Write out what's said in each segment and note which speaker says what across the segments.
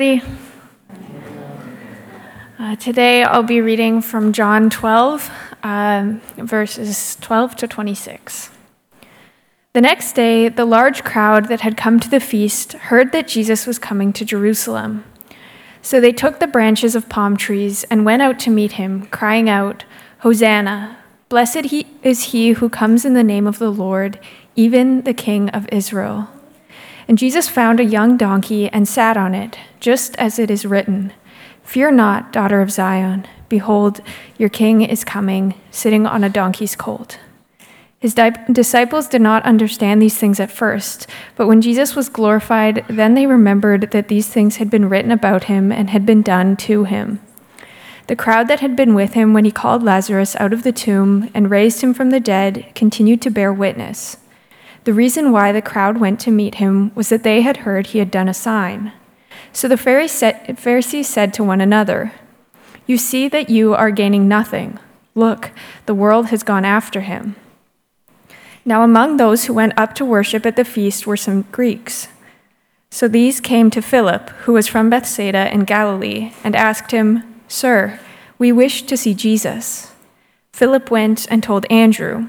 Speaker 1: everybody. Uh, today I'll be reading from John 12, um, verses 12 to 26. The next day, the large crowd that had come to the feast heard that Jesus was coming to Jerusalem. So they took the branches of palm trees and went out to meet him, crying out, Hosanna! Blessed he is he who comes in the name of the Lord, even the King of Israel. And Jesus found a young donkey and sat on it, just as it is written Fear not, daughter of Zion. Behold, your king is coming, sitting on a donkey's colt. His di- disciples did not understand these things at first, but when Jesus was glorified, then they remembered that these things had been written about him and had been done to him. The crowd that had been with him when he called Lazarus out of the tomb and raised him from the dead continued to bear witness. The reason why the crowd went to meet him was that they had heard he had done a sign. So the Pharisees said to one another, You see that you are gaining nothing. Look, the world has gone after him. Now, among those who went up to worship at the feast were some Greeks. So these came to Philip, who was from Bethsaida in Galilee, and asked him, Sir, we wish to see Jesus. Philip went and told Andrew.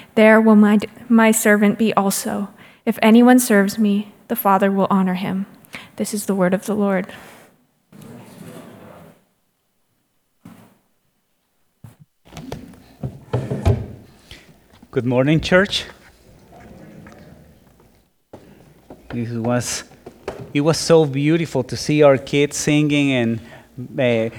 Speaker 1: there will my, my servant be also. If anyone serves me, the Father will honor him. This is the word of the Lord.
Speaker 2: Good morning, church. It was, it was so beautiful to see our kids singing and uh,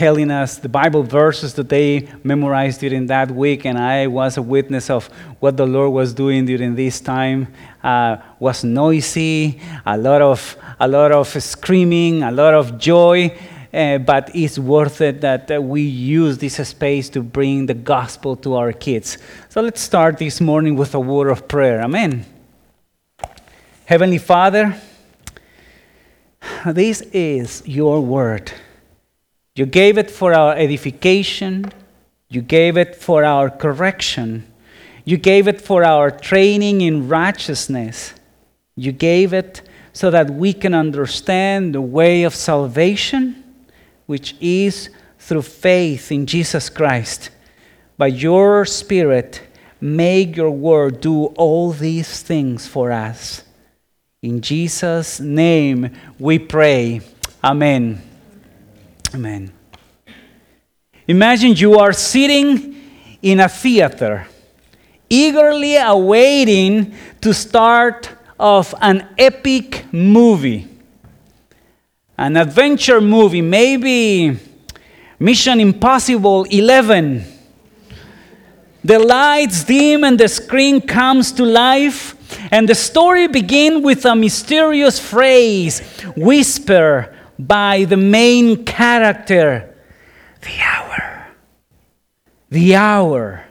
Speaker 2: telling us the Bible verses that they memorized during that week, and I was a witness of what the Lord was doing during this time. Uh, was noisy, a lot of a lot of screaming, a lot of joy. Uh, but it's worth it that uh, we use this space to bring the gospel to our kids. So let's start this morning with a word of prayer. Amen. Heavenly Father, this is your word. You gave it for our edification. You gave it for our correction. You gave it for our training in righteousness. You gave it so that we can understand the way of salvation, which is through faith in Jesus Christ. By your Spirit, make your word do all these things for us. In Jesus' name we pray. Amen. Amen. Imagine you are sitting in a theater, eagerly awaiting to start of an epic movie, an adventure movie, maybe Mission Impossible 11. The lights dim and the screen comes to life, and the story begins with a mysterious phrase, whisper by the main character the hour. The hour.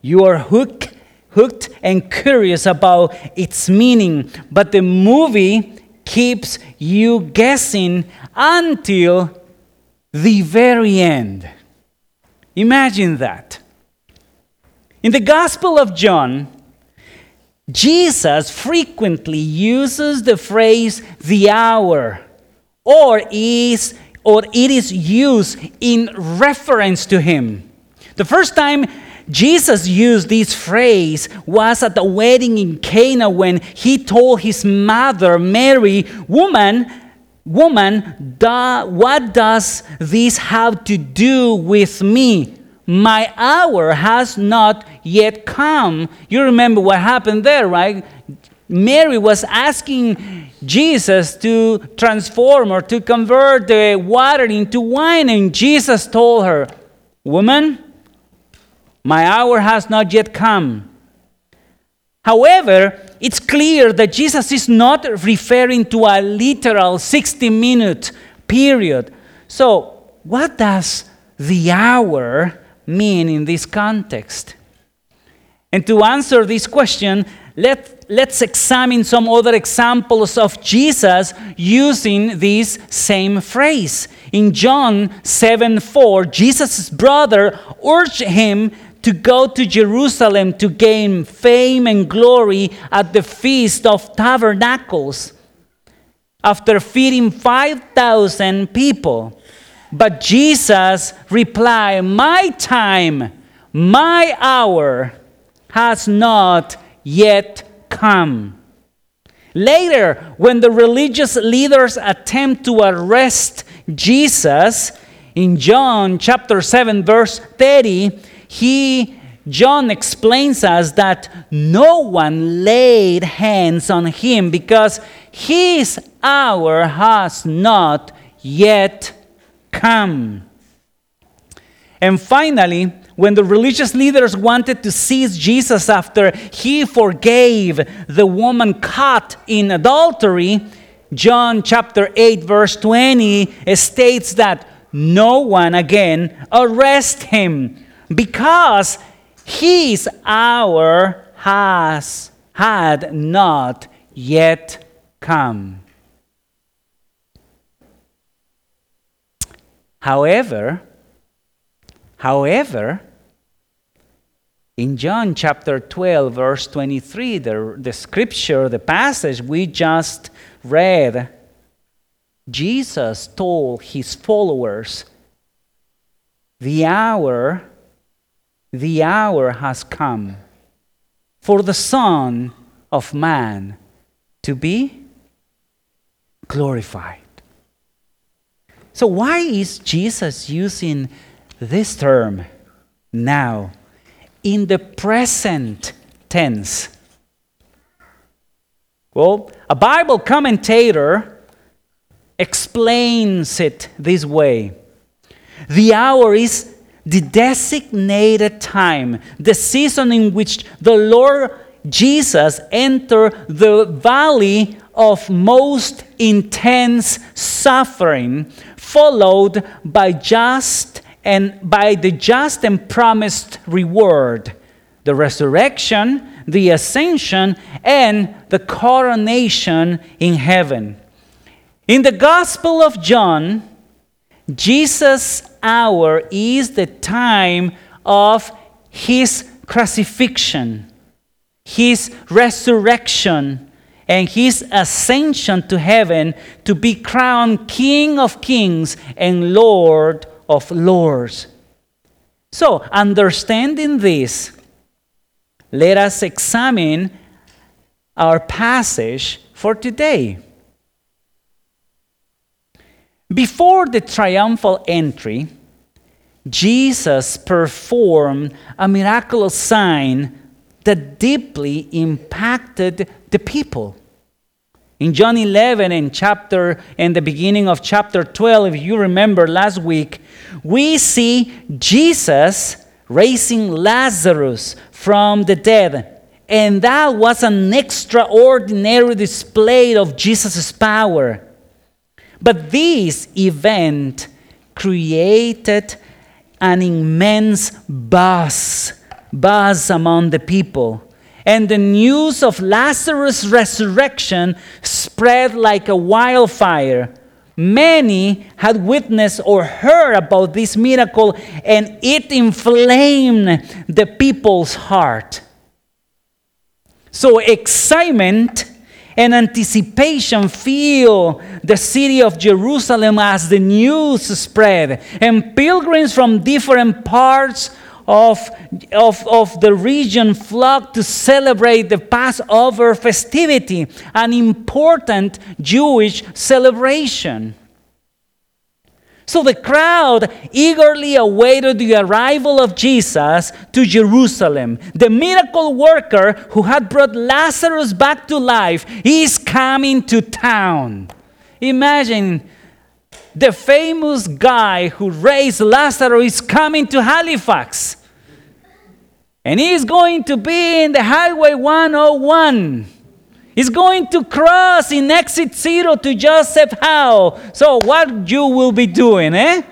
Speaker 2: You are hooked, hooked and curious about its meaning, but the movie keeps you guessing until the very end. Imagine that. In the Gospel of John, Jesus frequently uses the phrase the hour or is or it is used in reference to him. The first time Jesus used this phrase was at the wedding in Cana when he told his mother Mary, "Woman, woman, da, what does this have to do with me? My hour has not yet come." You remember what happened there, right? Mary was asking Jesus to transform or to convert the water into wine, and Jesus told her, Woman, my hour has not yet come. However, it's clear that Jesus is not referring to a literal 60 minute period. So, what does the hour mean in this context? And to answer this question, let, let's examine some other examples of Jesus using this same phrase. In John 7 4, Jesus' brother urged him to go to Jerusalem to gain fame and glory at the Feast of Tabernacles after feeding 5,000 people. But Jesus replied, My time, my hour has not yet come. Later, when the religious leaders attempt to arrest Jesus, in John chapter 7, verse 30, he John explains us that no one laid hands on him because his hour has not yet come. And finally, when the religious leaders wanted to seize Jesus after he forgave the woman caught in adultery, John chapter 8, verse 20 states that no one again arrest him because his hour has had not yet come. However, however, in John chapter 12, verse 23, the, the scripture, the passage we just read, Jesus told his followers, The hour, the hour has come for the Son of Man to be glorified. So, why is Jesus using this term now? in the present tense? Well, a Bible commentator explains it this way The hour is the designated time, the season in which the Lord Jesus entered the valley of most intense suffering, followed by just and by the just and promised reward the resurrection, the ascension, and the coronation in heaven. In the Gospel of John, Jesus' hour is the time of his crucifixion, his resurrection, and his ascension to heaven to be crowned King of kings and Lord of lords. So, understanding this, let us examine our passage for today. Before the triumphal entry, Jesus performed a miraculous sign that deeply impacted the people. In John 11 and chapter and the beginning of chapter 12, if you remember last week, we see Jesus raising Lazarus from the dead. And that was an extraordinary display of Jesus' power. But this event created an immense buzz, buzz among the people and the news of Lazarus' resurrection spread like a wildfire. Many had witnessed or heard about this miracle, and it inflamed the people's heart. So, excitement and anticipation filled the city of Jerusalem as the news spread, and pilgrims from different parts of, of, of the region flocked to celebrate the Passover festivity, an important Jewish celebration. So the crowd eagerly awaited the arrival of Jesus to Jerusalem. The miracle worker who had brought Lazarus back to life is coming to town. Imagine the famous guy who raised Lazarus is coming to Halifax. And he's going to be in the Highway 101. He's going to cross in exit zero to Joseph Howe. So, what you will be doing, eh?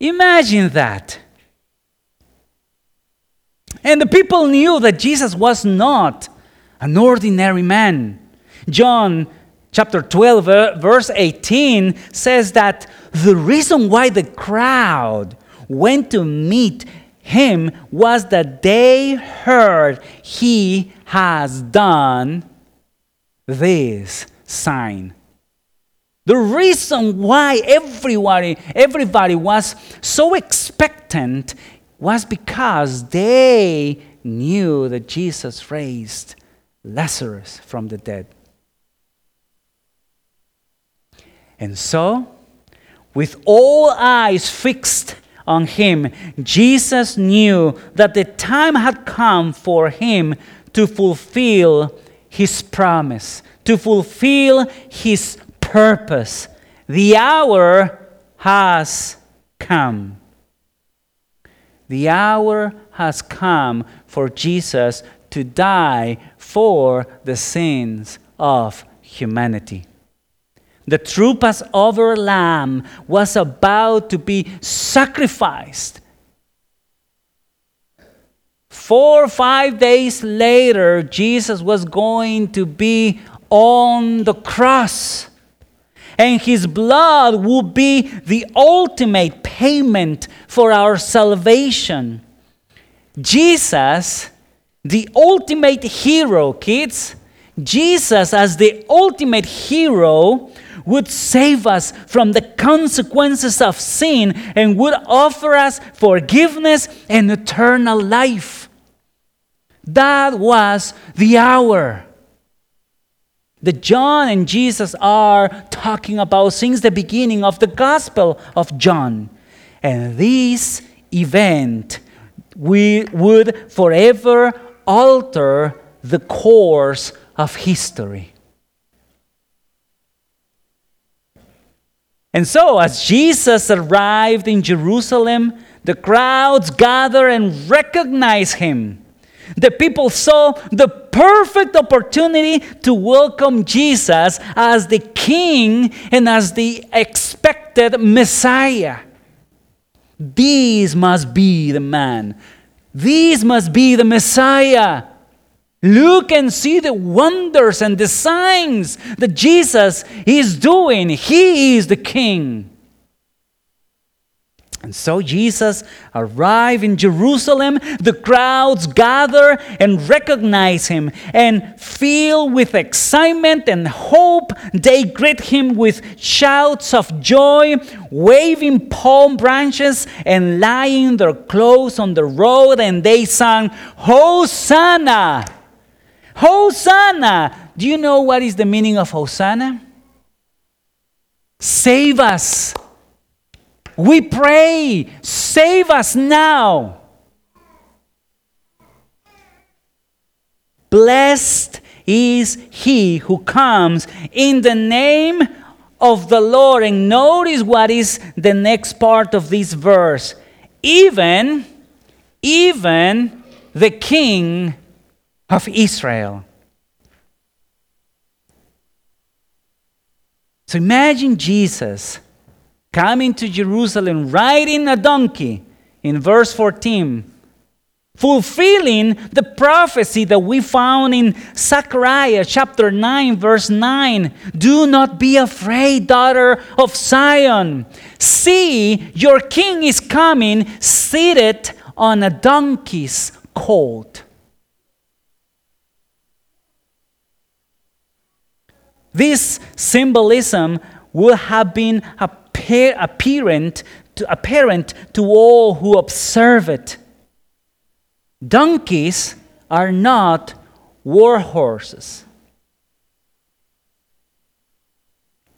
Speaker 2: Imagine that. And the people knew that Jesus was not an ordinary man. John chapter 12, verse 18 says that the reason why the crowd went to meet him was that they heard he has done this sign. The reason why everybody, everybody was so expectant was because they knew that Jesus raised Lazarus from the dead. And so, with all eyes fixed on him, Jesus knew that the time had come for him to fulfill his promise, to fulfill his purpose. The hour has come. The hour has come for Jesus to die for the sins of humanity. The true Passover lamb was about to be sacrificed. Four or five days later, Jesus was going to be on the cross. And his blood would be the ultimate payment for our salvation. Jesus, the ultimate hero, kids, Jesus, as the ultimate hero, would save us from the consequences of sin and would offer us forgiveness and eternal life. That was the hour that John and Jesus are talking about since the beginning of the Gospel of John. And this event we would forever alter the course of history. And so, as Jesus arrived in Jerusalem, the crowds gathered and recognized him. The people saw the perfect opportunity to welcome Jesus as the king and as the expected Messiah. This must be the man. This must be the Messiah. Look and see the wonders and the signs that Jesus is doing. He is the King. And so Jesus arrived in Jerusalem. The crowds gather and recognize him. And filled with excitement and hope, they greet him with shouts of joy, waving palm branches and laying their clothes on the road. And they sang, Hosanna! Hosanna! Do you know what is the meaning of Hosanna? Save us. We pray, save us now. Blessed is he who comes in the name of the Lord. And notice what is the next part of this verse. Even, even the King of Israel. So imagine Jesus coming to Jerusalem riding a donkey in verse 14, fulfilling the prophecy that we found in Zechariah chapter 9, verse 9. Do not be afraid, daughter of Zion. See, your king is coming, seated on a donkey's colt. This symbolism would have been apparent to, apparent to all who observe it. Donkeys are not war horses.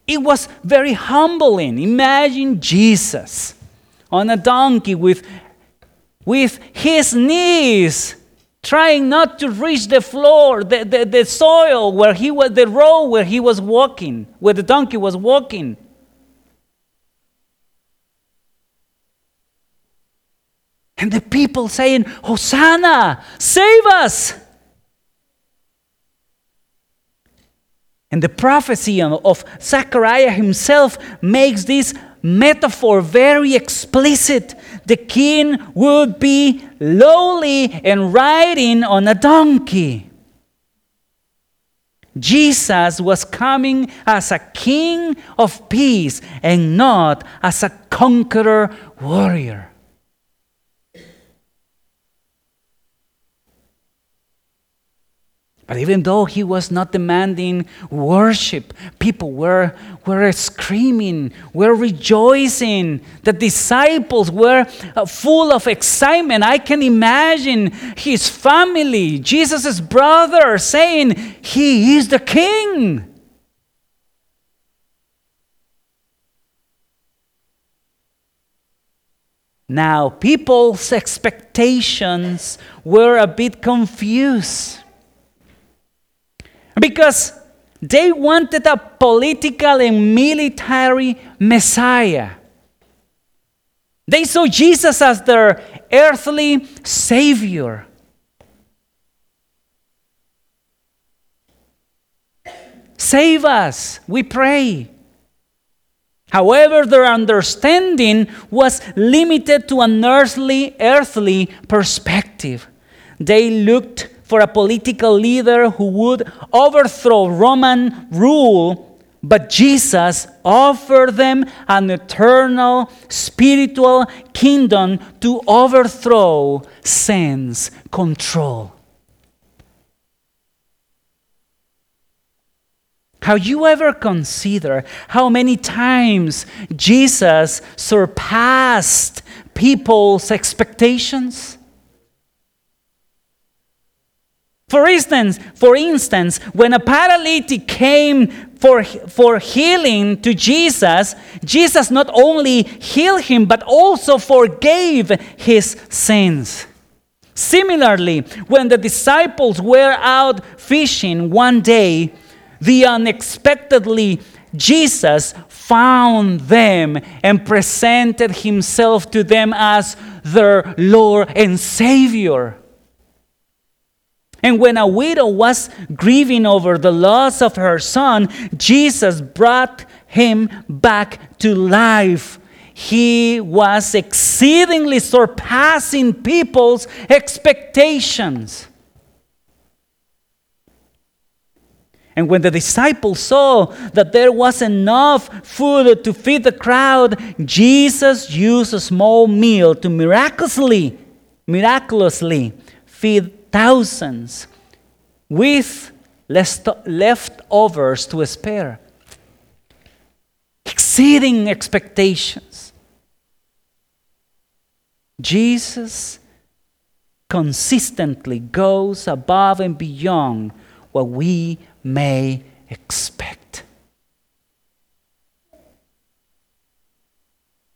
Speaker 2: It was very humbling. Imagine Jesus on a donkey with, with his knees trying not to reach the floor, the, the, the soil where he was, the road where he was walking, where the donkey was walking. And the people saying, Hosanna, save us. And the prophecy of Zechariah himself makes this metaphor very explicit. The king would be lowly and riding on a donkey. Jesus was coming as a king of peace and not as a conqueror warrior. But even though he was not demanding worship, people were, were screaming, were rejoicing. The disciples were uh, full of excitement. I can imagine his family, Jesus' brother, saying, He is the king. Now, people's expectations were a bit confused because they wanted a political and military Messiah. They saw Jesus as their earthly Savior. Save us, we pray. However, their understanding was limited to an earthly, earthly perspective. They looked for a political leader who would overthrow Roman rule, but Jesus offered them an eternal spiritual kingdom to overthrow sin's control. Have you ever considered how many times Jesus surpassed people's expectations? For instance, for instance, when a paralytic came for, for healing to Jesus, Jesus not only healed him, but also forgave his sins. Similarly, when the disciples were out fishing one day, the unexpectedly Jesus found them and presented himself to them as their Lord and Savior. And when a widow was grieving over the loss of her son, Jesus brought him back to life. He was exceedingly surpassing people's expectations. And when the disciples saw that there was enough food to feed the crowd, Jesus used a small meal to miraculously, miraculously feed thousands with leftovers to spare, exceeding expectations. Jesus consistently goes above and beyond what we may expect,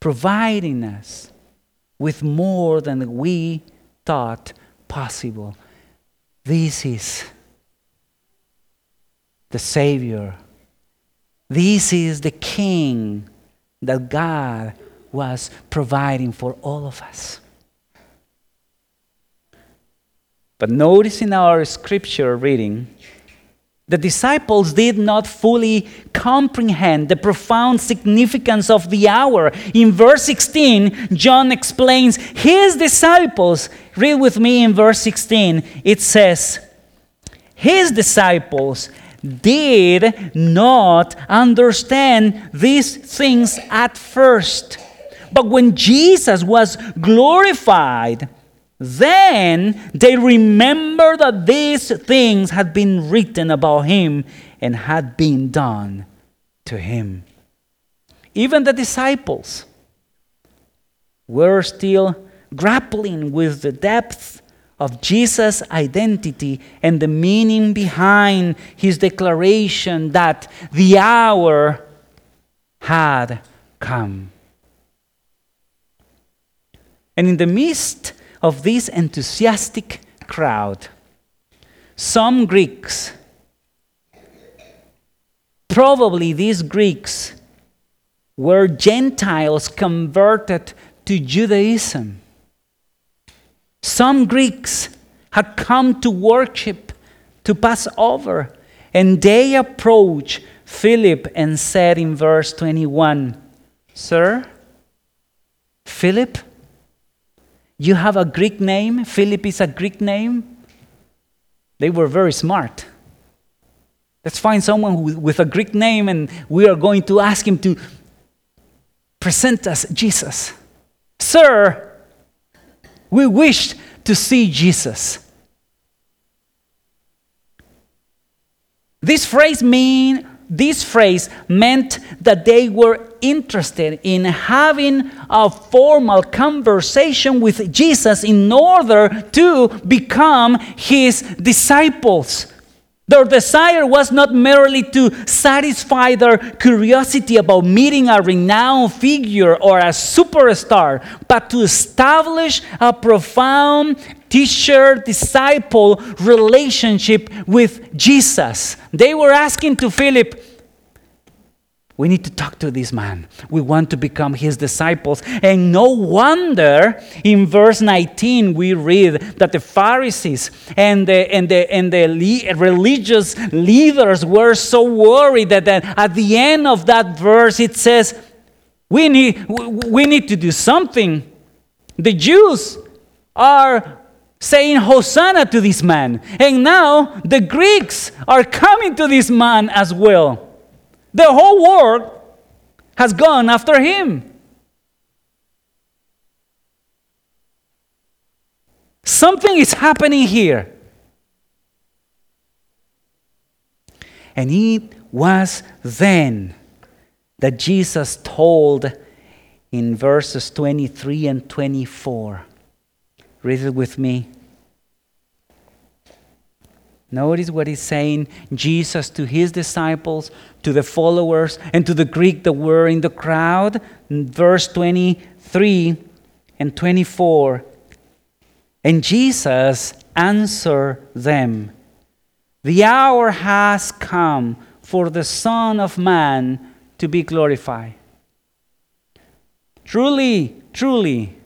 Speaker 2: providing us with more than we thought possible. This is the Savior. This is the King that God was providing for all of us. But notice in our scripture reading, the disciples did not fully comprehend the profound significance of the hour. In verse 16, John explains his disciples. Read with me in verse 16. It says, His disciples did not understand these things at first. But when Jesus was glorified, then they remember that these things had been written about him and had been done to him. Even the disciples were still grappling with the depth of Jesus' identity and the meaning behind his declaration that the hour had come. And in the midst of this enthusiastic crowd, some Greeks, probably these Greeks, were Gentiles converted to Judaism. Some Greeks had come to worship, to pass over, and they approached Philip and said in verse 21 Sir, Philip, you have a Greek name. Philip is a Greek name. They were very smart. Let's find someone with a Greek name and we are going to ask him to present us Jesus. Sir, we wished to see Jesus. This phrase mean this phrase meant that they were interested in having a formal conversation with Jesus in order to become his disciples. Their desire was not merely to satisfy their curiosity about meeting a renowned figure or a superstar, but to establish a profound teacher disciple relationship with Jesus. They were asking to Philip, we need to talk to this man. We want to become his disciples. And no wonder in verse 19 we read that the Pharisees and the, and the, and the le- religious leaders were so worried that, that at the end of that verse it says, we need, we need to do something. The Jews are saying Hosanna to this man. And now the Greeks are coming to this man as well. The whole world has gone after him. Something is happening here. And it was then that Jesus told in verses 23 and 24. Read it with me. Notice what he's saying Jesus to his disciples, to the followers, and to the Greek that were in the crowd. Verse 23 and 24. And Jesus answered them The hour has come for the Son of Man to be glorified. Truly, truly,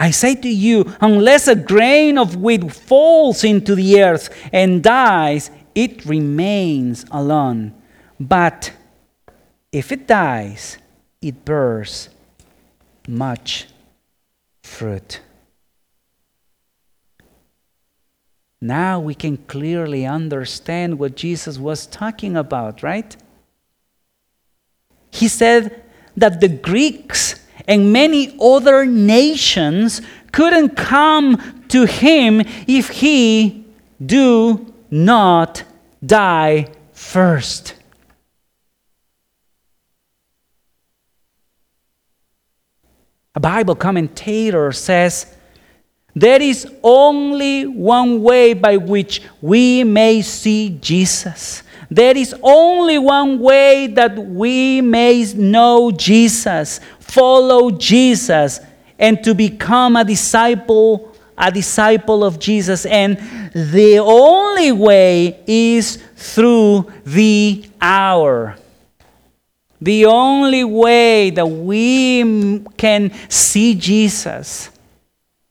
Speaker 2: I say to you, unless a grain of wheat falls into the earth and dies, it remains alone. But if it dies, it bears much fruit. Now we can clearly understand what Jesus was talking about, right? He said that the Greeks and many other nations couldn't come to him if he do not die first. A Bible commentator says there is only one way by which we may see Jesus. There is only one way that we may know Jesus follow Jesus and to become a disciple, a disciple of Jesus. And the only way is through the hour. The only way that we can see Jesus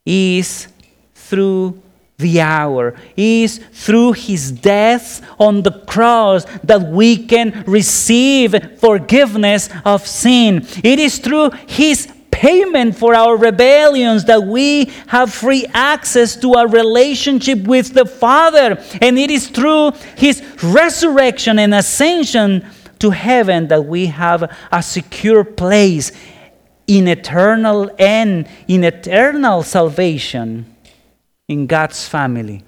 Speaker 2: is through the hour is through his death on the cross that we can receive forgiveness of sin. It is through his payment for our rebellions that we have free access to a relationship with the Father. And it is through his resurrection and ascension to heaven that we have a secure place in eternal and in eternal salvation in God's family.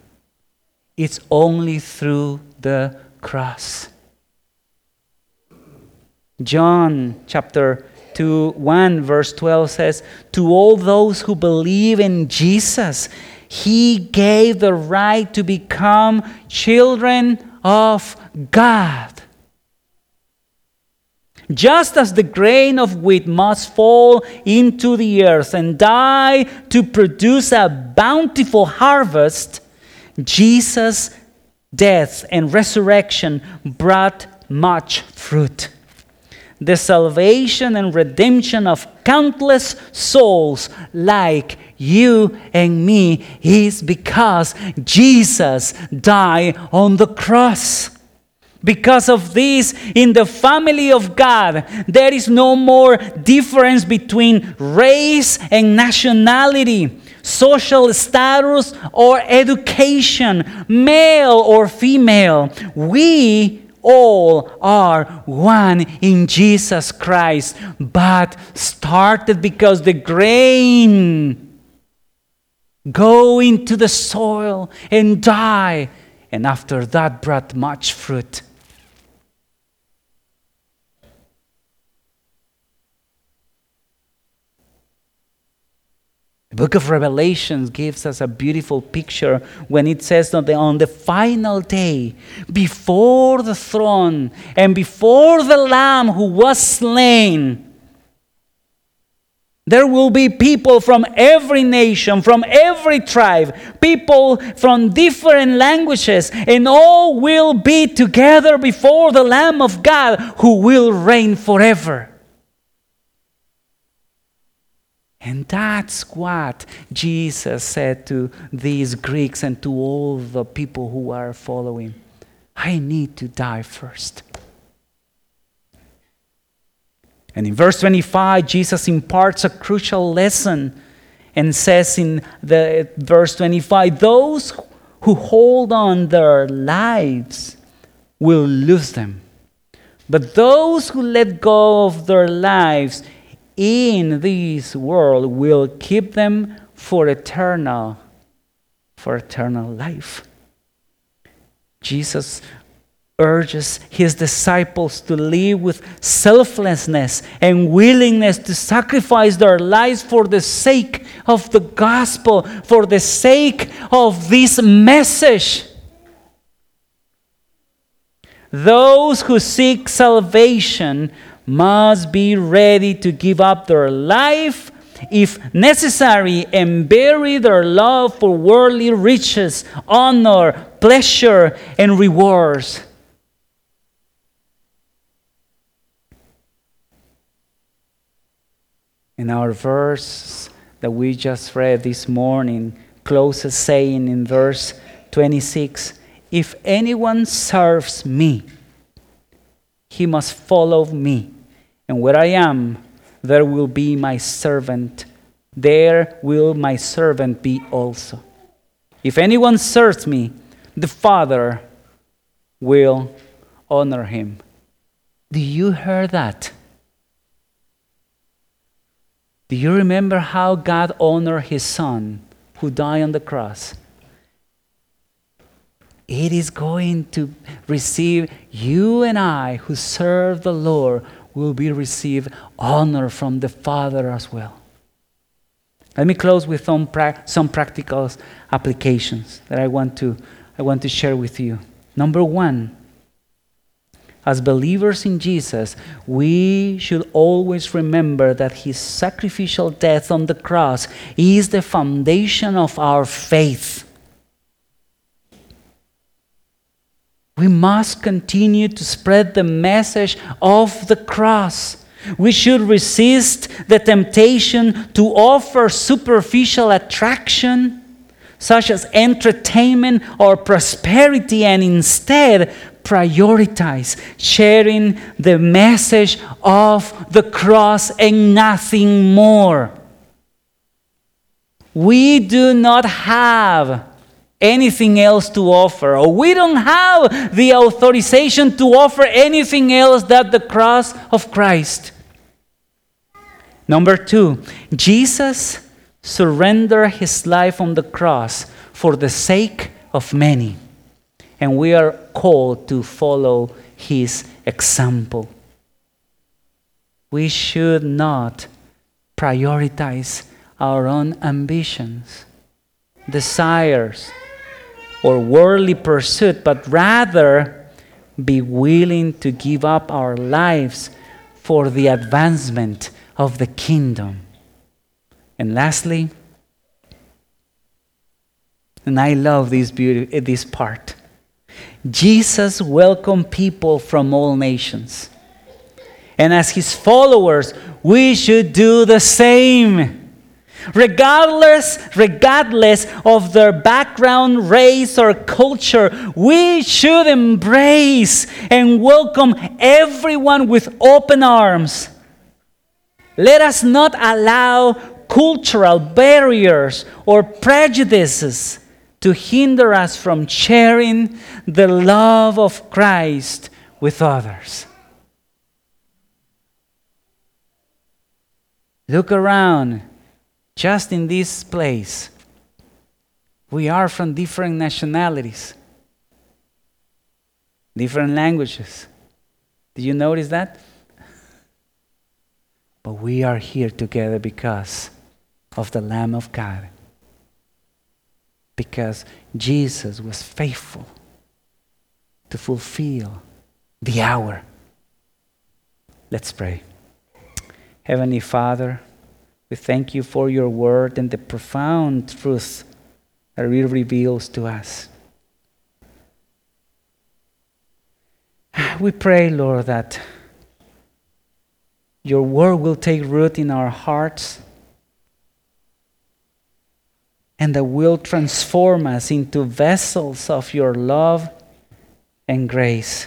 Speaker 2: It's only through the cross. John chapter 2, 1, verse 12 says, To all those who believe in Jesus, he gave the right to become children of God. Just as the grain of wheat must fall into the earth and die to produce a bountiful harvest, Jesus' death and resurrection brought much fruit. The salvation and redemption of countless souls like you and me is because Jesus died on the cross. Because of this, in the family of God, there is no more difference between race and nationality, social status or education, male or female. We all are one in Jesus Christ, but started because the grain go into the soil and die, and after that brought much fruit. The book of Revelations gives us a beautiful picture when it says that on the final day, before the throne and before the Lamb who was slain, there will be people from every nation, from every tribe, people from different languages, and all will be together before the Lamb of God who will reign forever. And that's what Jesus said to these Greeks and to all the people who are following. I need to die first. And in verse 25, Jesus imparts a crucial lesson and says in the verse 25, those who hold on their lives will lose them. But those who let go of their lives in this world will keep them for eternal for eternal life. Jesus urges his disciples to live with selflessness and willingness to sacrifice their lives for the sake of the gospel, for the sake of this message. Those who seek salvation must be ready to give up their life if necessary and bury their love for worldly riches, honor, pleasure, and rewards. In our verse that we just read this morning, closes saying in verse 26 If anyone serves me, he must follow me. And where I am, there will be my servant. There will my servant be also. If anyone serves me, the Father will honor him. Do you hear that? Do you remember how God honored his son who died on the cross? It is going to receive you and I who serve the Lord will be receive honor from the Father as well. Let me close with some, pra- some practical applications that I want, to, I want to share with you. Number one, as believers in Jesus, we should always remember that his sacrificial death on the cross is the foundation of our faith. We must continue to spread the message of the cross. We should resist the temptation to offer superficial attraction, such as entertainment or prosperity, and instead prioritize sharing the message of the cross and nothing more. We do not have anything else to offer, or we don't have the authorization to offer anything else than the cross of Christ. Number two, Jesus surrendered his life on the cross for the sake of many, and we are called to follow his example. We should not prioritize our own ambitions, desires, or worldly pursuit, but rather be willing to give up our lives for the advancement of the kingdom. And lastly, and I love this beauty, eh, this part. Jesus welcomed people from all nations. And as his followers, we should do the same. Regardless, regardless of their background, race, or culture, we should embrace and welcome everyone with open arms. Let us not allow cultural barriers or prejudices to hinder us from sharing the love of Christ with others. Look around just in this place, we are from different nationalities, different languages. Did you notice that? But we are here together because of the Lamb of God. Because Jesus was faithful to fulfill the hour. Let's pray. Heavenly Father, we thank you for your word and the profound truth that it reveals to us. We pray, Lord, that your word will take root in our hearts and that will transform us into vessels of your love and grace.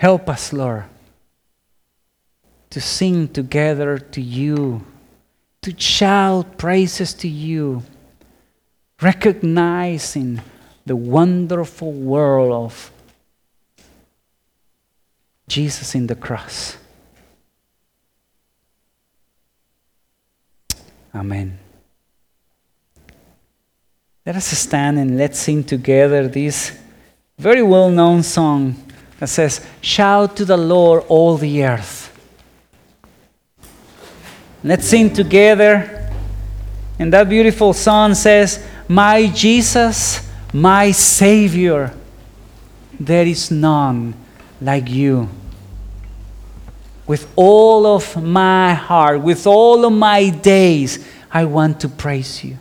Speaker 2: Help us, Lord, to sing together to you, to shout praises to you, recognizing the wonderful world of Jesus in the cross. Amen. Let us stand and let's sing together this very well known song that says, Shout to the Lord, all the earth. Let's sing together. And that beautiful song says, My Jesus, my Savior, there is none like you. With all of my heart, with all of my days, I want to praise you.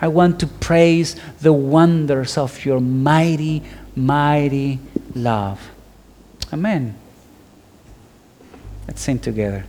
Speaker 2: I want to praise the wonders of your mighty, mighty love. Amen. Let's sing together.